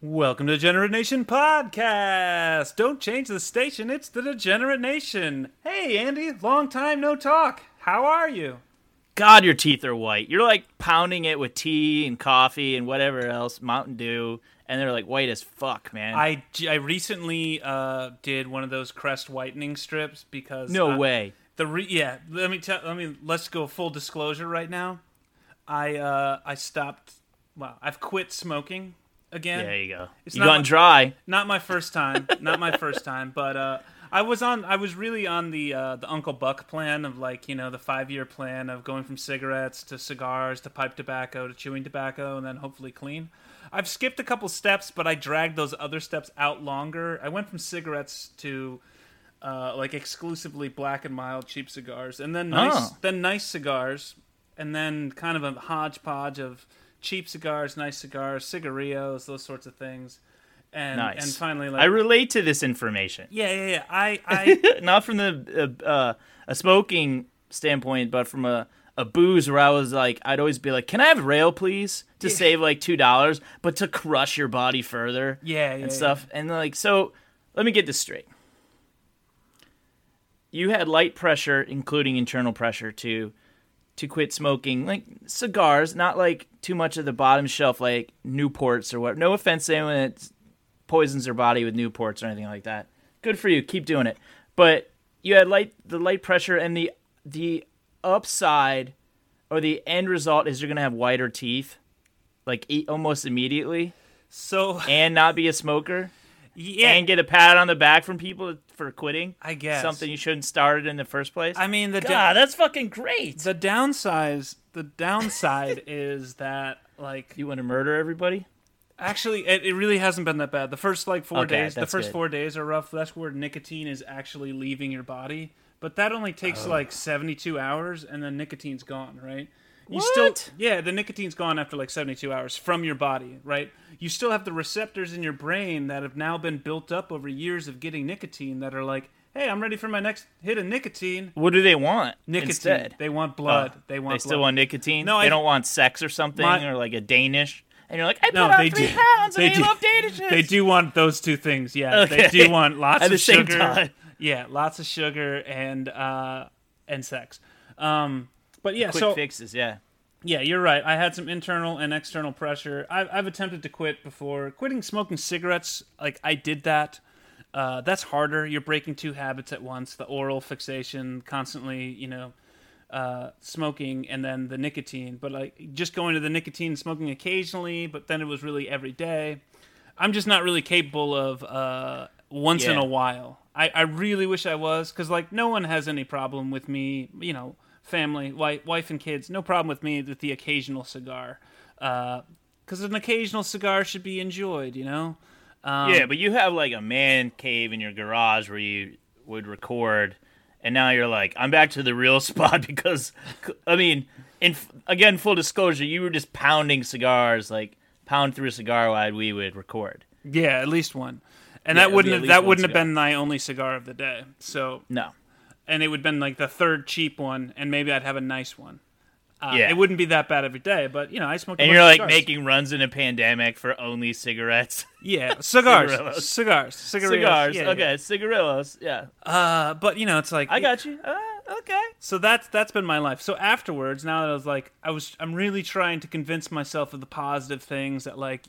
Welcome to the Degenerate Nation Podcast. Don't change the station, it's the Degenerate Nation. Hey, Andy, long time no talk. How are you? God, your teeth are white. You're like pounding it with tea and coffee and whatever else, Mountain Dew, and they're like white as fuck, man. I, I recently uh, did one of those crest whitening strips because no I- way. The re- yeah, let me tell. Let me let's go full disclosure right now. I uh I stopped. Well, I've quit smoking again. There you go. It's you gone my- dry. Not my first time. not my first time, but uh I was on I was really on the uh the Uncle Buck plan of like, you know, the 5-year plan of going from cigarettes to cigars to pipe tobacco to chewing tobacco and then hopefully clean. I've skipped a couple steps, but I dragged those other steps out longer. I went from cigarettes to uh, like exclusively black and mild cheap cigars, and then nice, Oh. then nice cigars, and then kind of a hodgepodge of cheap cigars, nice cigars, cigarillos, those sorts of things, and Nice. and finally like I relate to this information. yeah yeah yeah I I Not from the uh, uh, a smoking standpoint, but from a a booze where I was like, I'd always be like, "Can I have rail, please?" To Yeah. save like two dollars, but to crush your body further. Yeah, yeah, and stuff. And like, so let me get this straight. You had light pressure, including internal pressure, to to quit smoking like cigars, not like too much of the bottom shelf like Newports or what. No offense to anyone that poisons their body with Newports or anything like that. Good for you, keep doing it. But you had light the light pressure and the the upside or the end result is you're gonna have whiter teeth, like almost immediately, so and not be a smoker yeah and get a pat on the back from people for quitting. I guess something you shouldn't started in the first place. I mean the God, that's fucking great. the downside the downside is that like you want to murder everybody? Actually, it, it really hasn't been that bad. The first like four Okay, days, the first good. four days are rough. That's where nicotine is actually leaving your body, but that only takes Oh. like seventy-two hours, and then nicotine's gone. Right? You What? still, yeah, the nicotine's gone after like seventy-two hours from your body. Right? You still have the receptors in your brain that have now been built up over years of getting nicotine that are like, hey, I'm ready for my next hit of nicotine. What do they want Nicotine. instead? They want blood. Oh, they want. They still blood. want nicotine. No, they I- don't want sex or something My- or like a Danish. And you're like, I No, put on they three do. pounds and They I do. love Danishes. They do want those two things. Yeah, they do want lots At of the same sugar. time. Yeah, lots of sugar and uh, and sex. Um, but yeah, Quick so fixes, yeah. yeah, you're right. I had some internal and external pressure. I've, I've attempted to quit before. Quitting smoking cigarettes, like I did that. Uh, that's harder. You're breaking two habits at once: the oral fixation, constantly, you know, uh, smoking, and then the nicotine. But like just going to the nicotine, smoking occasionally, but then it was really every day. I'm just not really capable of uh, once in a while. I, I really wish I was, because like no one has any problem with me, you know, family, wife, wife and kids, no problem with me with the occasional cigar, because an occasional cigar should be enjoyed, you know. Um, yeah, but you have like a man cave in your garage where you would record, and now you're like, I'm back to the real spot because, I mean, in again, full disclosure, you were just pounding cigars, like pound through a cigar while we would record. yeah, at least one, and Yeah, that wouldn't have, that wouldn't have been my only cigar of the day. So, No, and it would have been like the third cheap one, and maybe I'd have a nice one. Uh, Yeah. it wouldn't be that bad every day, but you know, I smoked. a and you're like cigars. making runs in a pandemic for only cigarettes, yeah cigars, Cigarillos. cigars, cigarillos. cigars. Yeah, yeah. okay, cigarillos. Yeah, Uh, but you know, it's like I got you. Uh, okay. so that's that's been my life. So afterwards, now that I was like, I was, I'm really trying to convince myself of the positive things that like,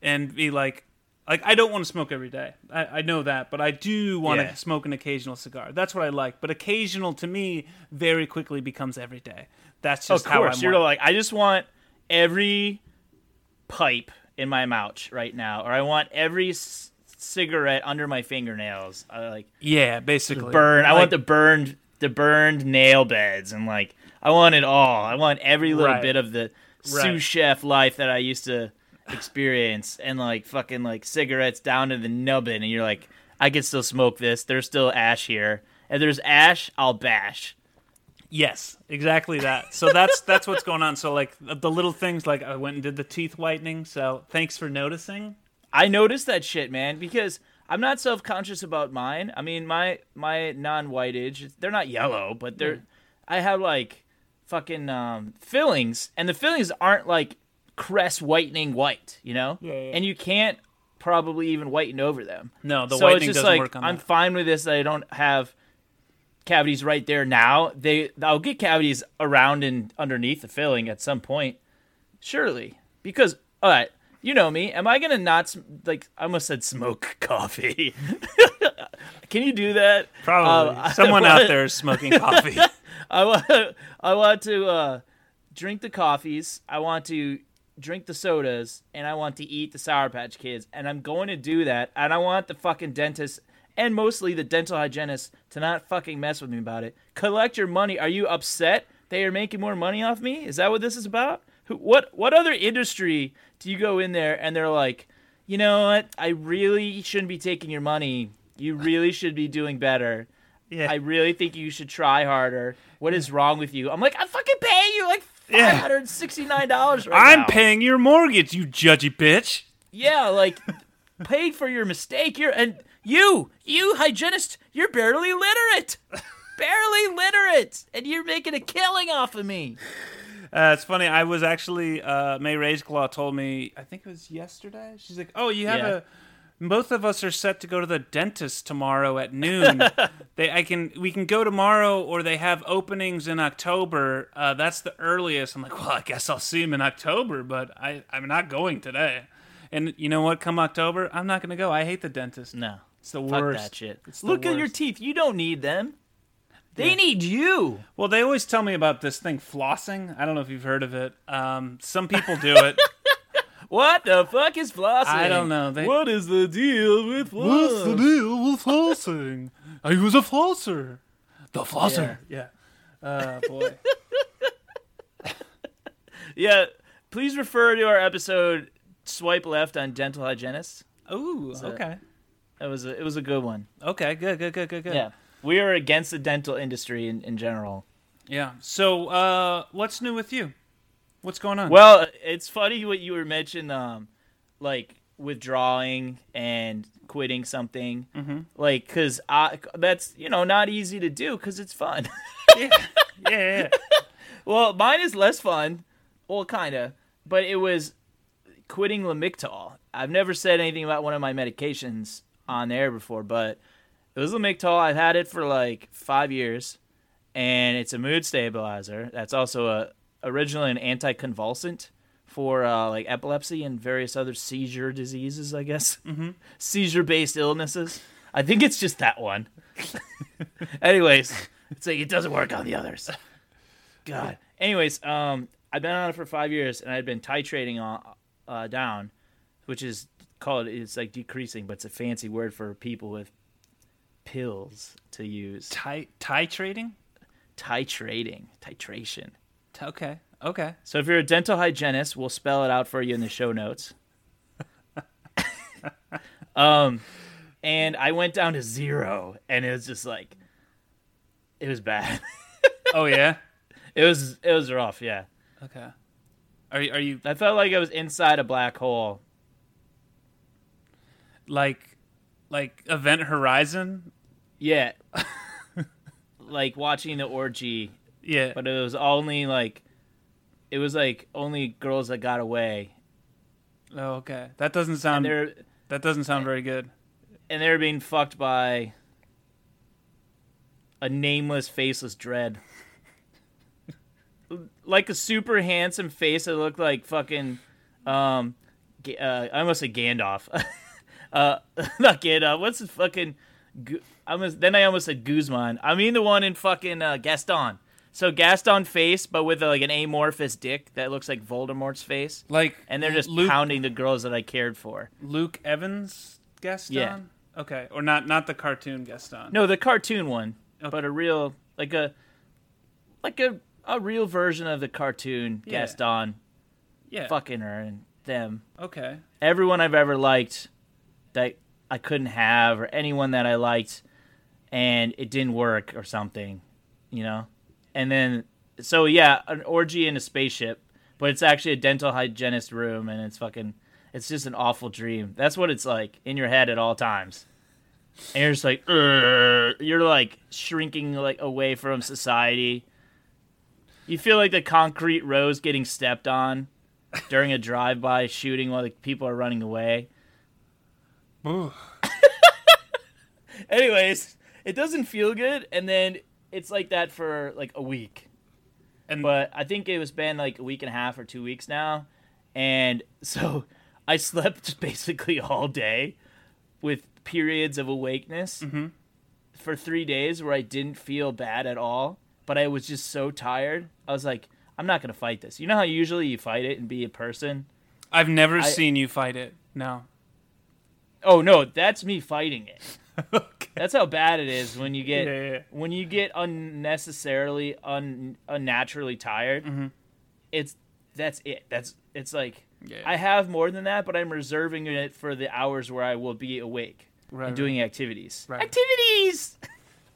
and be like, like I don't want to smoke every day. I, I know that, but I do want Yeah. to smoke an occasional cigar. That's what I like. But occasional to me very quickly becomes every day. That's just Of how course, you're like, I just want every pipe in my mouth right now, or I want every c- cigarette under my fingernails. I like yeah, basically burn. I want the burned, the burned nail beds, and like I want it all. I want every little Right. bit of the Right. sous chef life that I used to experience, and like fucking like cigarettes down to the nubbin, and you're like, I can still smoke this. There's still ash here. If there's ash, I'll bash. Yes, exactly that. So that's that's what's going on. So like the little things, like I went and did the teeth whitening. So thanks for noticing. I noticed that shit, man, because I'm not self conscious about mine. I mean, my my non whiteage, they're not yellow, but they're. I have like fucking um, fillings, and the fillings aren't like crest whitening white, you know. Yeah, yeah. And you can't probably even whiten over them. No, the so whitening it's just doesn't like work on I'm that. fine with this. I don't have cavities right there now. They I'll get cavities around and underneath the filling at some point, surely. Because all right, you know me. Am I gonna not like? I almost said smoke coffee. Can you do that? Probably I someone want- out there is smoking coffee. I want I want to uh, drink the coffees. I want to drink the sodas, and I want to eat the Sour Patch Kids. And I'm going to do that. And I want the fucking dentist and mostly the dental hygienist to not fucking mess with me about it. Collect your money. Are you upset they are making more money off me? Is that what this is about? Who, what what other industry do you go in there and they're like, you know what? I really shouldn't be taking your money. You really should be doing better. yeah, I really think you should try harder. What is wrong with you? I'm like, I'm fucking paying you like. Five hundred sixty nine dollars right I'm now. paying your mortgage, you judgy bitch. Yeah, like paid for your mistake. You're and you, you hygienist, you're barely literate, barely literate, and you're making a killing off of me. Uh, it's funny. I was actually uh, May Raiseclaw told me. I think it was yesterday. She's like, "Oh, you have Yeah. a." Both of us are set to go to the dentist tomorrow at noon. they, I can, we can go tomorrow, or they have openings in October. Uh, that's the earliest. I'm like, well, I guess I'll see him in October, but I, I'm not going today. And you know what? Come October, I'm not going to go. I hate the dentist. No, It's the fuck worst. that shit. It's the Look at your teeth. You don't need them. They need you. Well, they always tell me about this thing flossing. I don't know if you've heard of it. Um, some people do it. What the fuck is flossing? I don't know. They- What is the deal with flossing? What's The deal with flossing? I use a flosser. The flosser. Yeah. Uh, boy. Yeah, please refer to our episode "Swipe Left" on dental hygienists. Ooh. Okay. It was a, it was a good one. Okay. Good. Good. Good. Good. Good. Yeah, we are against the dental industry in, in general. Yeah. So, uh, what's new with you? What's going on? Well, it's funny what you were mentioning, um, like withdrawing and quitting something, mm-hmm. like because I that's you know not easy to do because it's fun. yeah. Yeah. yeah. well, mine is less fun, well, kinda, but it was quitting Lamictal. I've never said anything about one of my medications on air before, but it was Lamictal. I've had it for like five years, and it's a mood stabilizer. That's also a originally an anticonvulsant for uh, like epilepsy and various other seizure diseases. I guess mm-hmm. seizure based illnesses. I think it's just that one. Anyways, it's like it doesn't work on the others. God. Anyways, um, I've been on it for five years, and I've been titrating on uh, down, which is called it's like decreasing, but it's a fancy word for people with pills to use. Ti- titrating. Titrating, titration. Okay. Okay. So if you're a dental hygienist, we'll spell it out for you in the show notes. um, and I went down to zero, and it was just like, it was bad. Oh yeah. it was it was rough. Yeah, Okay. Are you, are you I felt like I was inside a black hole. like like Event Horizon? Yeah. like watching the orgy, Yeah. but it was only like it was like only girls that got away. oh, okay. That doesn't sound. That doesn't sound very good. and they were being fucked by a nameless, faceless dread. like a super handsome face that looked like fucking um uh, I almost said Gandalf. uh not Gandalf. What's his fucking I almost then I almost said Guzman. I mean the one in fucking uh, Gaston. So Gaston face, but with uh, like an amorphous dick that looks like Voldemort's face, Like and they're just Luke, pounding the girls that I cared for. Luke Evans Gaston. Yeah. Okay, or not not the cartoon Gaston. No, the cartoon one, Okay. but a real like a like a a real version of the cartoon Yeah. Gaston Yeah. fucking her and them. Okay. Everyone I've ever liked that I couldn't have, or anyone that I liked and it didn't work or something, you know. And then so yeah, an orgy in a spaceship, but it's actually a dental hygienist room, and it's fucking. It's just an awful dream. That's what it's like in your head at all times. And you're just like, "Urgh." you're like shrinking like away from society. You feel like the concrete rose getting stepped on during a drive-by shooting while the people are running away. Anyways, it doesn't feel good, and then it's like that for like a week. And But I think it was been like a week and a half or two weeks now, and so I slept basically all day with periods of awakeness mm-hmm. for three days where I didn't feel bad at all, but I was just so tired. I was like, I'm not gonna fight this. You know how usually you fight it and be a person. I've never I- seen you fight it. No. Oh no, that's me fighting it. That's how bad it is when you get Yeah, yeah, yeah. when you get unnecessarily un, unnaturally tired. Mm-hmm. It's that's it. That's it's like Yeah. I have more than that, but I'm reserving it for the hours where I will be awake Right, and doing activities. Right. Activities.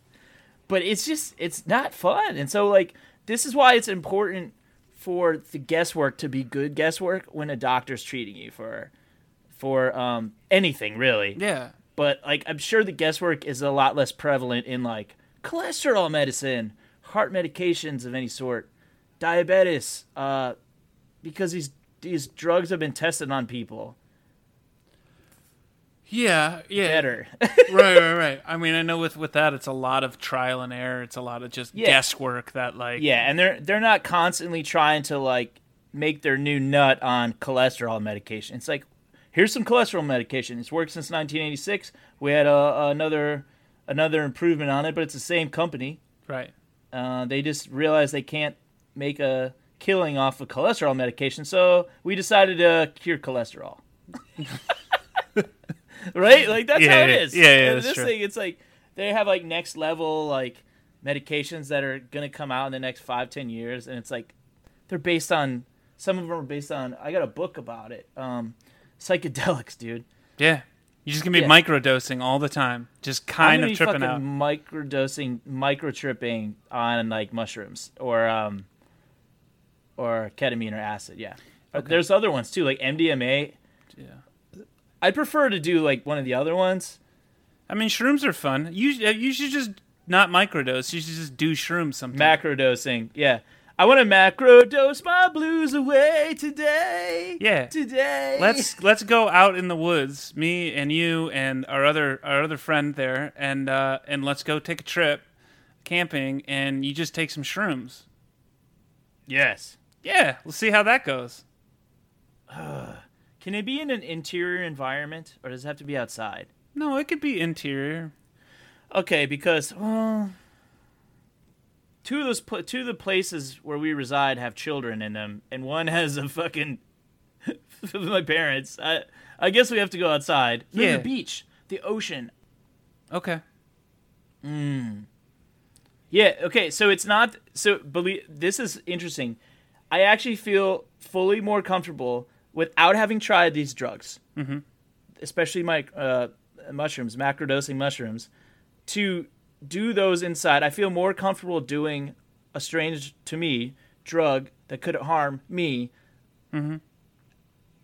but it's just it's not fun, and so like this is why it's important for the guesswork to be good guesswork when a doctor's treating you for for um anything really Yeah. But like I'm sure the guesswork is a lot less prevalent in like cholesterol medicine, heart medications of any sort, diabetes, uh, because these these drugs have been tested on people Yeah. Yeah. better. right, right, right. I mean, I know with with that, it's a lot of trial and error. It's a lot of just Yeah. guesswork. That like, yeah, and they're they're not constantly trying to like make their new nut on cholesterol medication. It's like here's some cholesterol medication. It's worked since 1986. We had uh, another another improvement on it, but it's the same company. right. Uh, they just realized they can't make a killing off of cholesterol medication, so we decided to cure cholesterol. right? Like that's Yeah, how it is. yeah, yeah, this true. thing, it's like they have like next level like medications that are gonna come out in the next five, ten years, and it's like they're based on some of them are based on. I got a book about it. Um, psychedelics, dude. Yeah. You're just gonna be Yeah. microdosing all the time, just kind of tripping out. microdosing, microtripping on like mushrooms or um or ketamine or acid. Yeah, But there's other ones too, like MDMA. Yeah. I'd prefer to do like one of the other ones. I mean, shrooms are fun. You uh, you should just not microdose. You should just do shrooms sometimes. Macro dosing. Yeah, I want to macro dose my blues away today. Yeah. today. let's let's go out in the woods, me and you and our other our other friend there, and uh, and let's go take a trip camping, and you just take some shrooms. yes. Yeah, we'll see how that goes. Can it be in an interior environment or does it have to be outside? No, it could be interior. Okay, because well, two of those pla two of the places where we reside have children in them, and one has a fucking my parents. I I guess we have to go outside. No, Yeah. the beach, the ocean. Okay. Yeah. Okay. So it's not. So believe this is interesting. I actually feel fully more comfortable without having tried these drugs, mm-hmm. especially my uh, mushrooms, macrodosing mushrooms, to do those inside. I feel more comfortable doing a strange to me drug that could harm me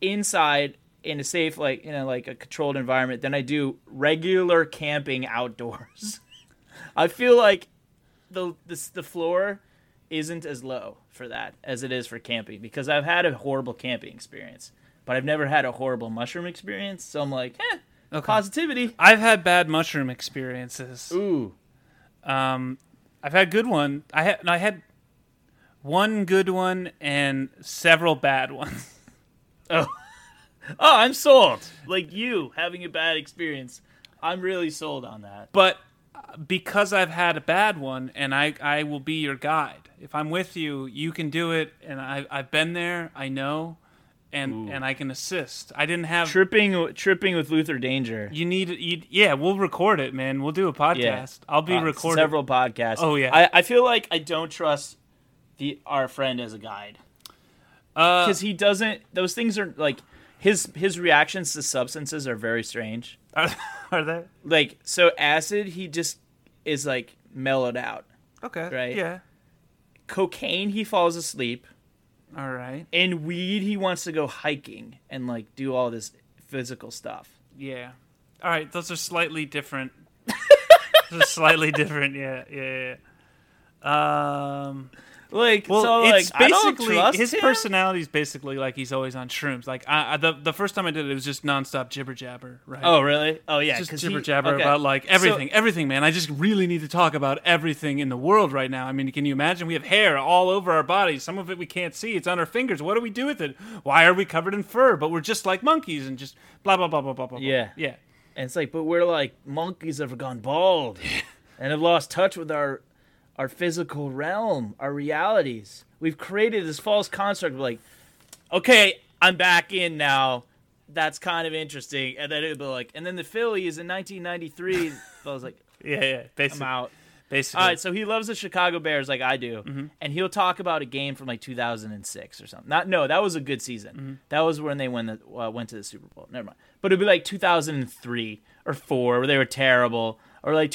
inside in a safe, like you know, like a controlled environment than I do regular camping outdoors. I feel like the the the floor isn't as low for that as it is for camping because I've had a horrible camping experience, but I've never had a horrible mushroom experience. So I'm like, eh, Okay. positivity. I've had bad mushroom experiences. Ooh, Um, I've had good one. I had I had one good one and several bad ones. oh, oh, I'm sold. Like you having a bad experience, I'm really sold on that. But uh, because I've had a bad one, and I I will be your guide. If I'm with you, you can do it, and I I've been there. I know, and and I can assist. I didn't have. Tripping, tripping with Luther Danger. You need you, yeah. We'll record it, man. We'll do a podcast. I'll be Uh, recording. several podcasts. Oh, yeah. I, I feel like I don't trust the our friend as a guide Uh, because he doesn't. Those things are like his his reactions to substances are very strange. are, are they Like so, acid he just is like mellowed out. okay? Right. Yeah. Cocaine he falls asleep. All right. And weed he wants to go hiking and like do all this physical stuff. Yeah. All right. Those are slightly different. those are slightly different. Yeah. Yeah. yeah. Um. Like, Well, so it's like, I don't basically his him. personality is basically like he's always on shrooms. Like I, I, the the first time I did it, it was just nonstop jibber jabber. Right? Oh, really? Oh, yeah. Just jibber jabber okay. about like everything, everything, man. I just really need to talk about everything in the world right now. I mean, can you imagine? We have hair all over our bodies. Some of it we can't see. It's on our fingers. What do we do with it? Why are we covered in fur? But we're just like monkeys and just blah blah blah blah blah blah. blah. Yeah. yeah. And it's like, but we're like monkeys that have gone bald and have lost touch with our our physical realm, our realities. We've created this false construct of like, okay, I'm back in now. That's kind of interesting. And then it'd be like, and then the Phillies in 1993, I was like, Yeah, yeah, basically. I'm out. Basically, All right, so he loves the Chicago Bears like I do, Mm-hmm. and he'll talk about a game from like 2006 or something. Not no, that was a good season. Mm-hmm. That was when they went the, uh, went to the Super Bowl. Never mind. But it'd be like 2003 or four where they were terrible, or like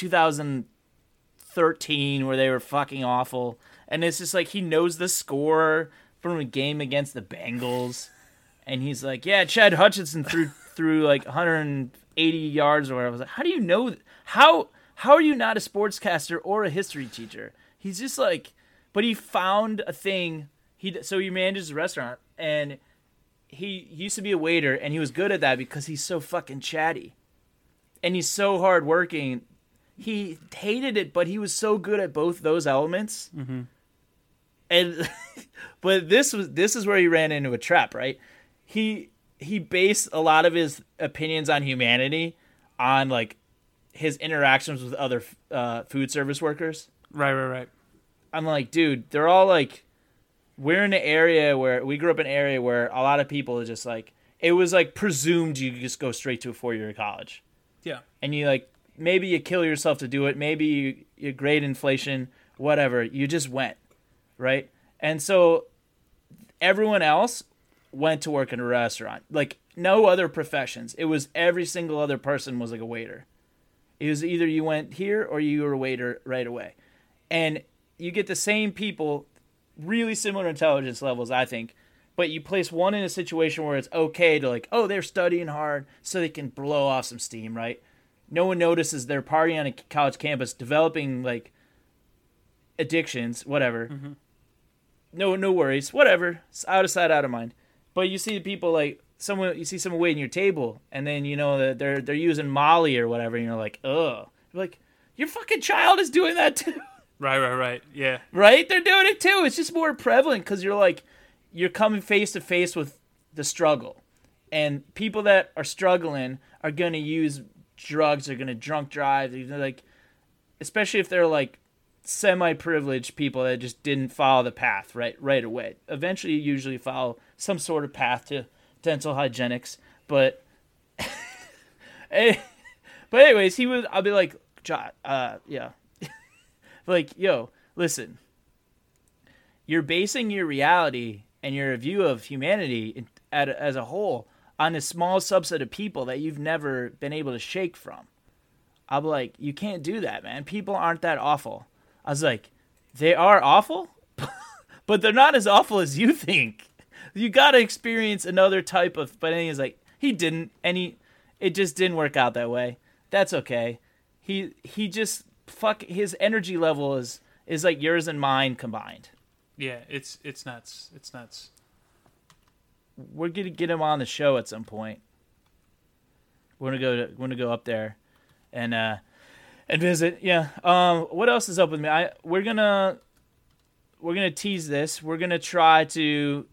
2013 where they were fucking awful. And it's just like he knows the score from a game against the Bengals, and he's like, "Yeah, Chad Hutchinson threw threw like 180 yards or whatever." I was like, "How do you know? th- How how are you not a sportscaster or a history teacher?" He's just like, but he found a thing. He so he manages a restaurant, and he used to be a waiter, and he was good at that because he's so fucking chatty, and he's so hardworking. He hated it, but he was so good at both those elements. Mm-hmm. And but this was this is where he ran into a trap, right? He he based a lot of his opinions on humanity on like his interactions with other uh, food service workers. right, right, right. I'm like, dude, they're all like, we're in an area where we grew up in an area where a lot of people are just like, it was like presumed you just go straight to a four year college. Yeah, And you like, maybe you kill yourself to do it. Maybe you, you grade inflation, whatever. You just went, right? And so everyone else went to work in a restaurant. Like, no other professions. It was every single other person was like a waiter. It was either you went here or you were a waiter right away. And you get the same people, really similar intelligence levels, I think, but you place one in a situation where it's okay to like, oh, they're studying hard so they can blow off some steam, right? No one notices they're partying on a college campus, developing like addictions, whatever. Mm-hmm. No, no worries, whatever. It's out of sight, out of mind. But you see people like someone, you see someone waiting your table, and then you know that they're they're using Molly or whatever, and you're like, ugh. You're like, your fucking child is doing that too. right, right, right. Yeah, right? They're doing it too. It's just more prevalent because you're like, you're coming face to face with the struggle, and people that are struggling are gonna use drugs. They're gonna drunk drive. They're like, especially if they're like semi-privileged people that just didn't follow the path right right away. Eventually, you usually follow some sort of path to dental hygienics, but. eh, but anyways, he was. I'll be like, "Jo- uh, yeah, like, yo, listen. You're basing your reality and your view of humanity as a whole on a small subset of people that you've never been able to shake from. I'm like, you can't do that, man. People aren't that awful. I was like, they are awful, but they're not as awful as you think. You got to experience another type of. But he's like, he didn't, and he, it just didn't work out that way. That's okay. He he just fuck his energy level is is like yours and mine combined. yeah. It's it's nuts. It's nuts. We're gonna get him on the show at some point. We're gonna go to, we're gonna go up there, and uh, and visit. Yeah. Um. What else is up with me? I we're gonna we're gonna tease this. We're gonna try to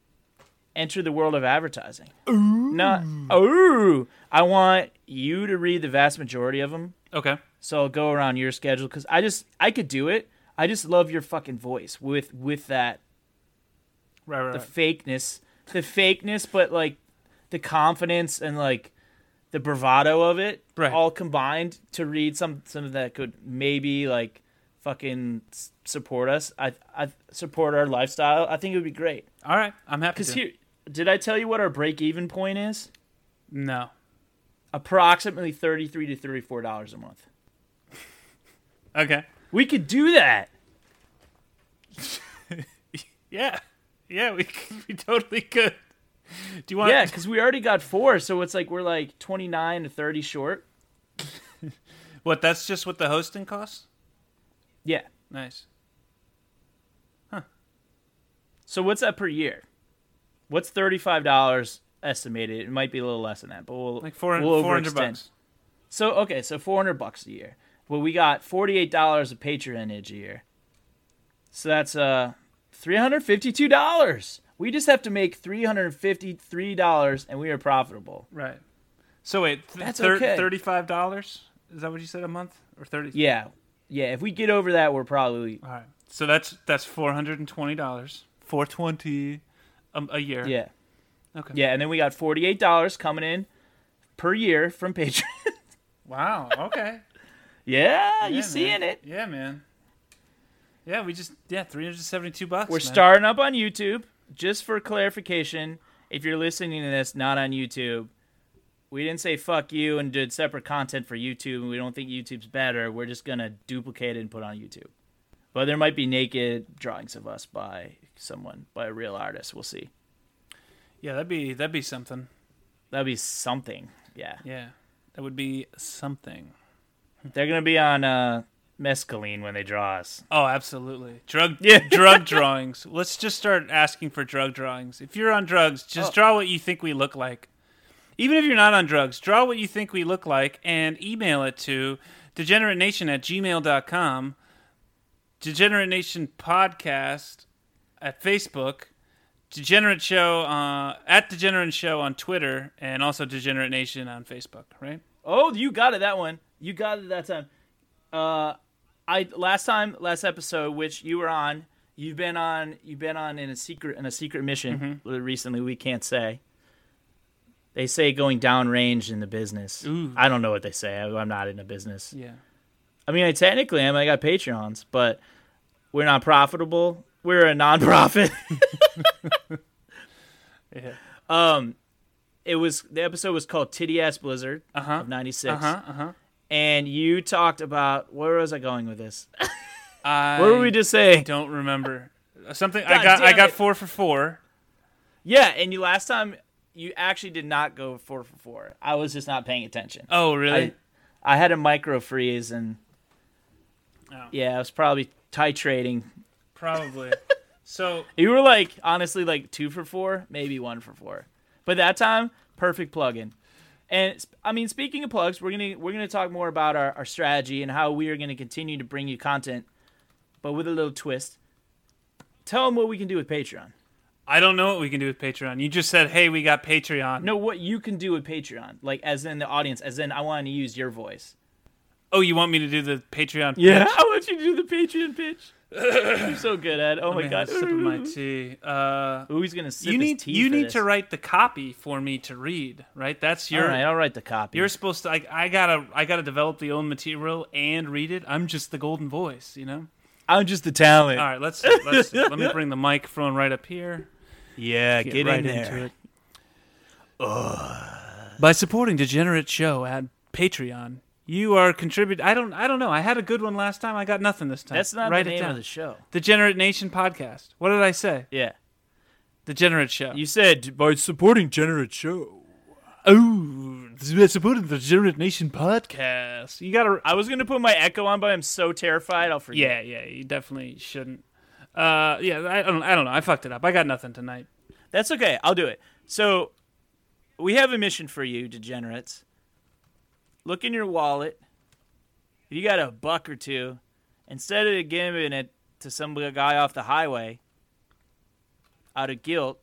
enter the world of advertising. Ooh. Not ooh. I want you to read the vast majority of them. Okay. So I'll go around your schedule because I just I could do it. I just love your fucking voice with with that Right, right, the right. fakeness, the fakeness, but like the confidence and like the bravado of it, Right. all combined to read some some that could maybe like fucking support us. I I support our lifestyle. I think it would be great. All right. I'm happy. Because here, did I tell you what our break even point is? no. Approximately thirty three to thirty four dollars a month. Okay. We could do that. Yeah. Yeah. We we totally could. Do you want? Yeah, because we already got four, so it's like we're like twenty nine to thirty short. What? That's just what the hosting costs. Yeah, Nice. Huh. So what's that per year? What's thirty five dollars estimated? It might be a little less than that, but we'll Like four we'll four hundred overextend. bucks. So okay, so four hundred bucks a year. Well, we got forty eight dollars of patronage a year. So that's uh three hundred fifty two dollars. We just have to make three hundred fifty three dollars, and we are profitable. Right. So wait, th- That's thir- okay. thirty-five dollars. Is that what you said a month or thirty? Yeah, yeah. If we get over that, we're probably All right. So that's that's four hundred and twenty dollars. Four twenty a, a year. yeah, Okay. yeah. And then we got forty eight dollars coming in per year from Patreon. Wow. Okay. yeah, Yeah, you seeing it? Yeah, man. Yeah, we just yeah three hundred seventy-two bucks. We're man. starting up on YouTube. Just for clarification, if you're listening to this not on YouTube, we didn't say fuck you and did separate content for YouTube, and we don't think YouTube's better. We're just gonna duplicate it and put it on YouTube. But there might be naked drawings of us by someone, by a real artist. We'll see. Yeah, that'd be that'd be something. That'd be something. Yeah, Yeah, that would be something. they're gonna be on uh, mescaline when they draw us. Oh, absolutely. Drug Yeah. drug drawings. Let's just start asking for drug drawings. If you're on drugs, just Oh. draw what you think we look like. Even if you're not on drugs, draw what you think we look like and email it to degeneratenation at gmail.com, Degenerate Nation Podcast at Facebook, Degenerate Show uh, at Degenerate Show on Twitter, and also Degenerate Nation on Facebook, right? Oh, you got it that one. You got it that time. Uh, I last time, last episode, which you were on. You've been on. You've been on in a secret in a secret mission recently. We can't say. They say going downrange in the business. Ooh. I don't know what they say. I, I'm not in the business. Yeah. I mean, I technically am. I got Patreons, but we're not profitable. We're a nonprofit. Yeah. um, it was the episode was called Titty Ass Blizzard Uh huh. of '96. Uh huh. And you talked about where was I going with this? I What were we just saying? I don't remember something. God I got I got it. four for four. Yeah, and you last time you actually did not go four for four. I was just not paying attention. Oh, really? I, I had a micro freeze and Oh. yeah, I was probably titrating. Probably. so You were like honestly like two for four, maybe one for four. But that time, perfect plug-in. And I mean, speaking of plugs, we're gonna we're gonna talk more about our, our strategy and how we are gonna continue to bring you content, but with a little twist. Tell them what we can do with Patreon. I don't know what we can do with Patreon. You just said, "Hey, we got Patreon." No, what you can do with Patreon, like as in the audience, as in I want to use your voice. Oh, you want me to do the Patreon? Yeah, pitch? I want you to do the Patreon pitch. You're so good at. it. Oh Let my me god. have a sip of my tea. Uh, Ooh, he's gonna sip you his need tea you for need this. to write the copy for me to read. Right? That's your. All right, I'll write the copy. You're supposed to. I, I gotta. I gotta develop the own material and read it. I'm just the golden voice. You know. I'm just the talent. All right. Let's. let's let me bring the microphone right up here. Yeah, get, right in there. into it. By supporting Degenerate Show at Patreon, you are contributing. I don't. I don't know. I had a good one last time. I got nothing this time. That's not Write the it name down. of the show. Degenerate Nation podcast. What did I say? Yeah, Degenerate Show. you said by supporting Generate Show. oh, by supporting the Degenerate Nation podcast. You gotta. I was gonna put my echo on, but I'm so terrified I'll forget. Yeah, yeah. You definitely shouldn't. Uh, yeah. I don't. I don't know. I fucked it up. I got nothing tonight. That's okay. I'll do it. So, we have a mission for you, degenerates. Look in your wallet. If you got a buck or two, instead of giving it to some guy off the highway out of guilt,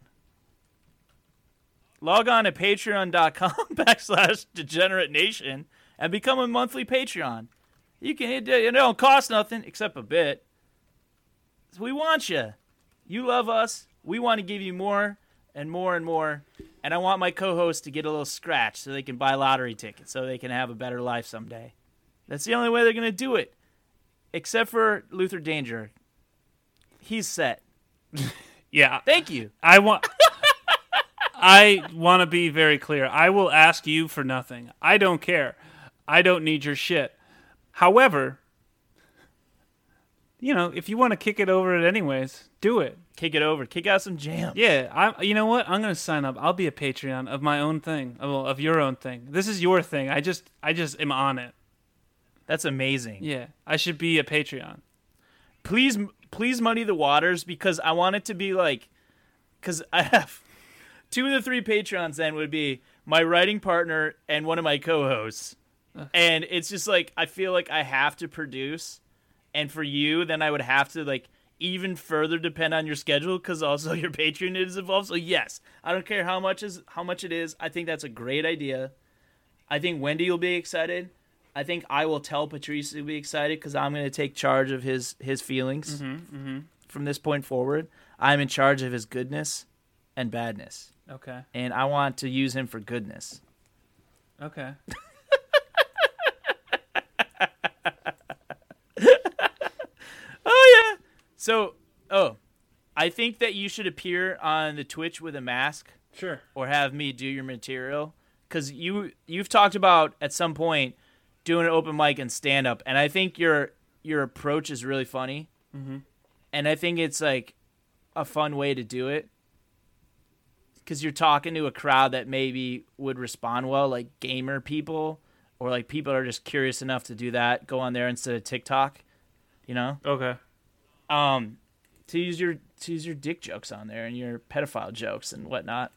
log on to patreon.com backslash degenerate nation and become a monthly Patreon. You can it, it don't cost nothing except a bit. We want you. You love us. We want to give you more and more and more. And I want my co-hosts to get a little scratch so they can buy lottery tickets so they can have a better life someday. That's the only way they're going to do it. Except for Luther Danger. He's set. Yeah. Thank you. I want. I want to be very clear. I will ask you for nothing. I don't care. I don't need your shit. However, you know, if you want to kick it over it anyways, do it. Kick it over. Kick out some jams. Yeah, I. You know what? I'm gonna sign up. I'll be a Patreon of my own thing. Well, of your own thing. This is your thing. I just, I just am on it. That's amazing. Yeah, I should be a Patreon. Please please muddy the waters because I want it to be like because I have two of the three Patreons. Then would be my writing partner and one of my co-hosts, and it's just like I feel like I have to produce, and for you, then I would have to like even further depend on your schedule because also your Patreon is involved. So yes, I don't care how much is how much it is. I think that's a great idea. I think Wendy will be excited. I think I will tell Patrice to be excited because I'm going to take charge of his his feelings mm-hmm, mm-hmm. from this point forward. I'm in charge of his goodness and badness, Okay. and I want to use him for goodness. Okay. Oh yeah. So, oh, I think that you should appear on the Twitch with a mask Sure. or have me do your material because you you've talked about at some point doing an open mic and stand up, and I think your your approach is really funny, mm-hmm. and I think it's like a fun way to do it because you're talking to a crowd that maybe would respond well, like gamer people or like people are just curious enough to do that. Go on there instead of TikTok, you know. Okay. Um, to use your to use your dick jokes on there and your pedophile jokes and whatnot.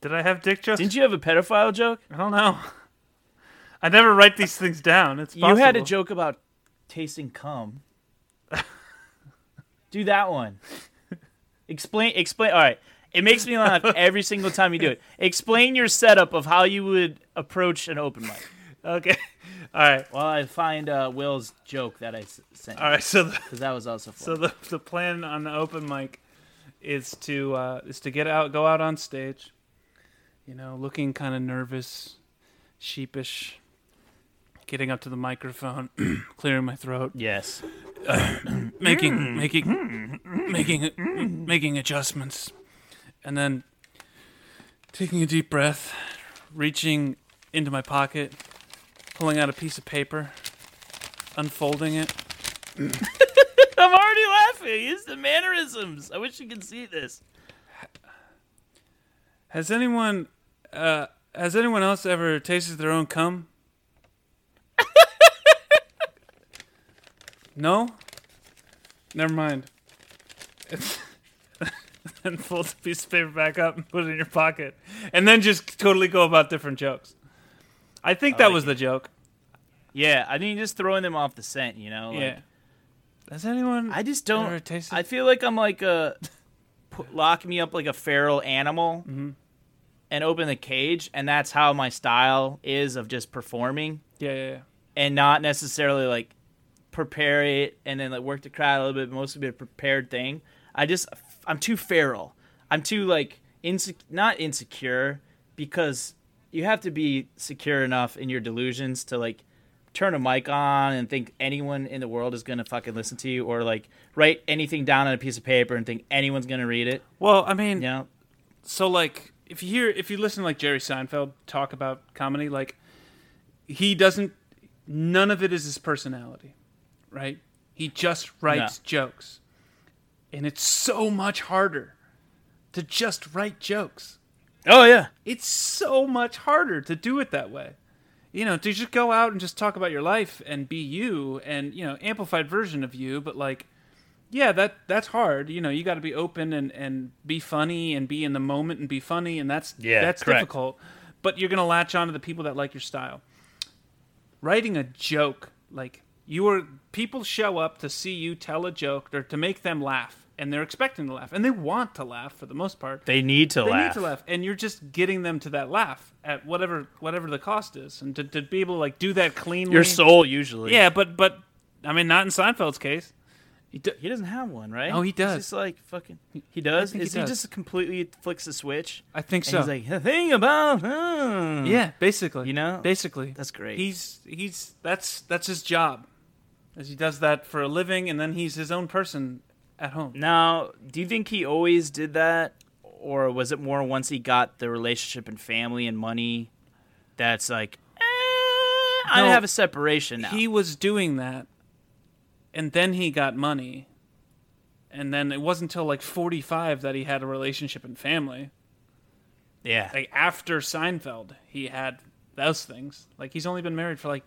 Did I have dick jokes? Didn't you have a pedophile joke? I don't know. I never write these things down. It's You had a joke about tasting cum. do that one. Explain. Explain. All right. It makes me laugh every single time you do it. Explain your setup of how you would approach an open mic. Okay. All right. While I find uh, Will's joke that I s- sent, All right. So because that was also fun. so the the plan on the open mic is to uh, is to get out, go out on stage. You know, looking kind of nervous, sheepish. Getting up to the microphone, clearing my throat, yes. making making making making adjustments, and then taking a deep breath, reaching into my pocket, pulling out a piece of paper, unfolding it. I'm already laughing. It's the mannerisms. I wish you could see this. Has anyone uh, has anyone else ever tasted their own cum? no? Never mind. and fold the piece of paper back up and put it in your pocket. And then just totally go about different jokes. I think that like was the joke. Yeah, I mean, just throwing them off the scent, you know. like- yeah. Has anyone I just don't. I feel like I'm like a put, lock me up like a feral animal Mm-hmm. and open the cage, and that's how my style is of just performing Yeah, yeah, yeah. and not necessarily like prepare it and then like work the crowd a little bit, mostly be a prepared thing. I just I'm too feral. I'm too like inse- not insecure because you have to be secure enough in your delusions to like turn a mic on and think anyone in the world is gonna fucking listen to you or like write anything down on a piece of paper and think anyone's gonna read it. Well, I mean, You know? so like if you hear if you listen to like Jerry Seinfeld talk about comedy, like he doesn't none of it is his personality, right? He just writes jokes. And it's so much harder to just write jokes. Oh yeah. It's so much harder to do it that way. You know, to just go out and just talk about your life and be you and, you know, amplified version of you, but like yeah, that that's hard. You know, you got to be open and and be funny and be in the moment and be funny and that's Yeah, that's correct. difficult. But you're going to latch on to the people that like your style. Writing a joke, like you are people show up to see you tell a joke or to make them laugh and they're expecting to laugh and they want to laugh for the most part They need to they laugh. They need to laugh and you're just getting them to that laugh at whatever whatever the cost is and to, to be able to like do that cleanly Your soul usually. yeah but but i mean not in seinfeld's case he d- He doesn't have one, right? Oh, he does. He's just like fucking. He does. he Is he, does. just completely flicks the switch? i think And so he's like the thing about huh. yeah basically You know? basically That's great. he's he's that's that's his job as he does that for a living and then he's his own person at home Now, do you think he always did that, or was it more once he got the relationship and family and money? That's like, eh, I No, have a separation now. he was doing that and then he got money and then it wasn't until like 45 that he had a relationship and family yeah, like after Seinfeld, he had those things. Like he's only been married for like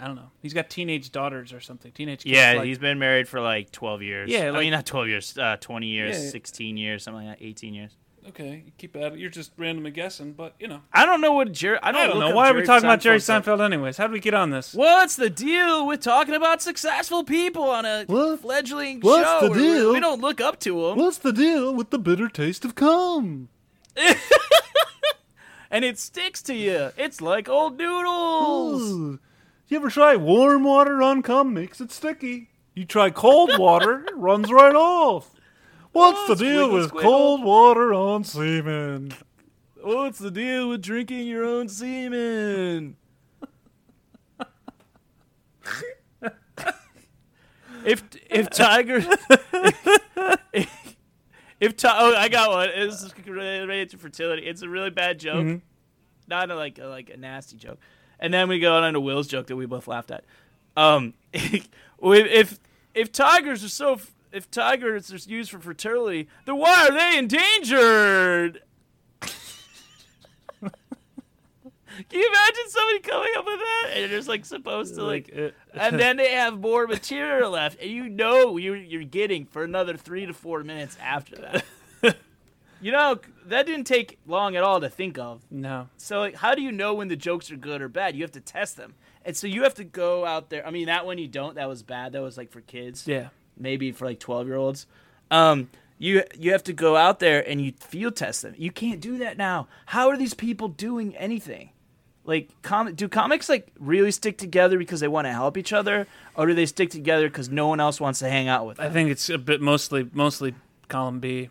I don't know. He's got teenage daughters or something. Teenage kids. Yeah, like- he's been married for like 12 years. Yeah, I like- mean not 12 years, uh, 20 years, Yeah. 16 years, something like that, 18 years. okay. Keep at it. You're just randomly guessing, but you know. I don't know what Jerry. I don't, I don't know. up Why are we Jerry talking about Jerry Seinfeld's- Seinfeld anyways? How did we get on this? What's the deal with talking about successful people on a What? fledgling What's show? the we- deal? We don't look up to them, What's the deal with the bitter taste of cum? and it sticks to you. It's like old noodles. Ooh. You ever try warm water on cum? Makes it sticky. You try cold water, it runs right off. What's Oh, the deal squiggle, with squiggle. cold water on semen? What's the deal with drinking your own semen? if if Tiger if, if Ti- oh I got one. This is related to fertility. It's a really bad joke, mm-hmm. not a, like a, like a nasty joke. And then we go on to Will's joke that we both laughed at. Um, if if tigers are so if tigers are used for fertility, then why are they endangered? Can you imagine somebody coming up with that and you're just like supposed to like, uh, and then they have more material left, and you know you're you're getting for another three to four minutes after that. You know that didn't take long at all to think of. no. So like, how do you know when the jokes are good or bad? You have to test them, and so you have to go out there. I mean, that one you don't. That was bad. That was like for kids Yeah. maybe for like 12 year olds um you you have to go out there and you field test them you can't do that now how are these people doing anything like com- do comics like really stick together because they want to help each other or do they stick together because no one else wants to hang out with them? I think it's a bit mostly mostly column B,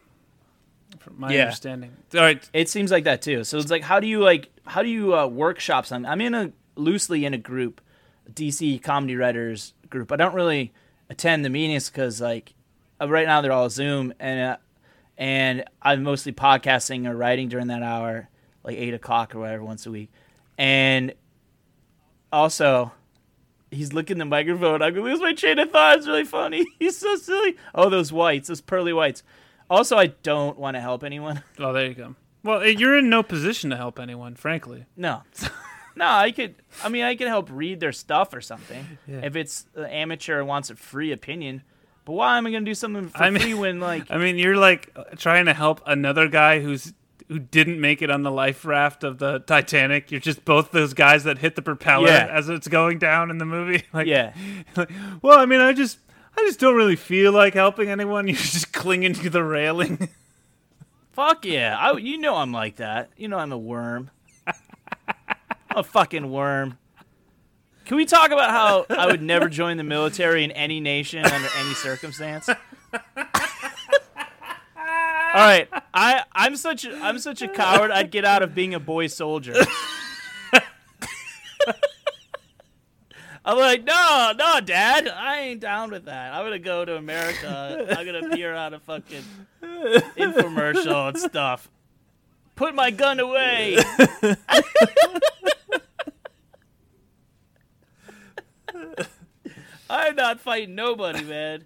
from my Yeah. understanding. All right. It seems like that too. So it's like, how do you like, how do you uh, workshop something? I'm in a loosely in a group, a DC comedy writers group. I don't really attend the meetings because like uh, right now they're all Zoom and uh, and I'm mostly podcasting or writing during that hour, like eight o'clock or whatever once a week, and also. He's licking the microphone. I'm gonna lose my train of thought. It's really funny. He's so silly. Oh, those whites, those pearly whites. Also, I don't want to help anyone. Oh, there you go. Well, eh, you're in no position to help anyone, frankly. No. no, I could. I mean, I could help read their stuff or something Yeah. if it's an amateur and wants a free opinion. But why am I going to do something for I mean- free when like I mean, you're like uh, trying to help another guy who's who didn't make it on the life raft of the Titanic. You're just both those guys that hit the propeller Yeah. as it's going down in the movie. Like, yeah, like, well, I mean, I just I just don't really feel like helping anyone. You're just clinging to the railing. fuck yeah, I, you know I'm like that. You know I'm a worm. I'm a fucking worm. Can we talk about how I would never join the military in any nation under any circumstance? All right, I I'm such I'm such a coward. I'd get out of being a boy soldier. I'm like, no, no, Dad, I ain't down with that. I'm gonna go to America. I'm gonna appear on a fucking infomercial and stuff. Put my gun away. I'm not fighting nobody, man.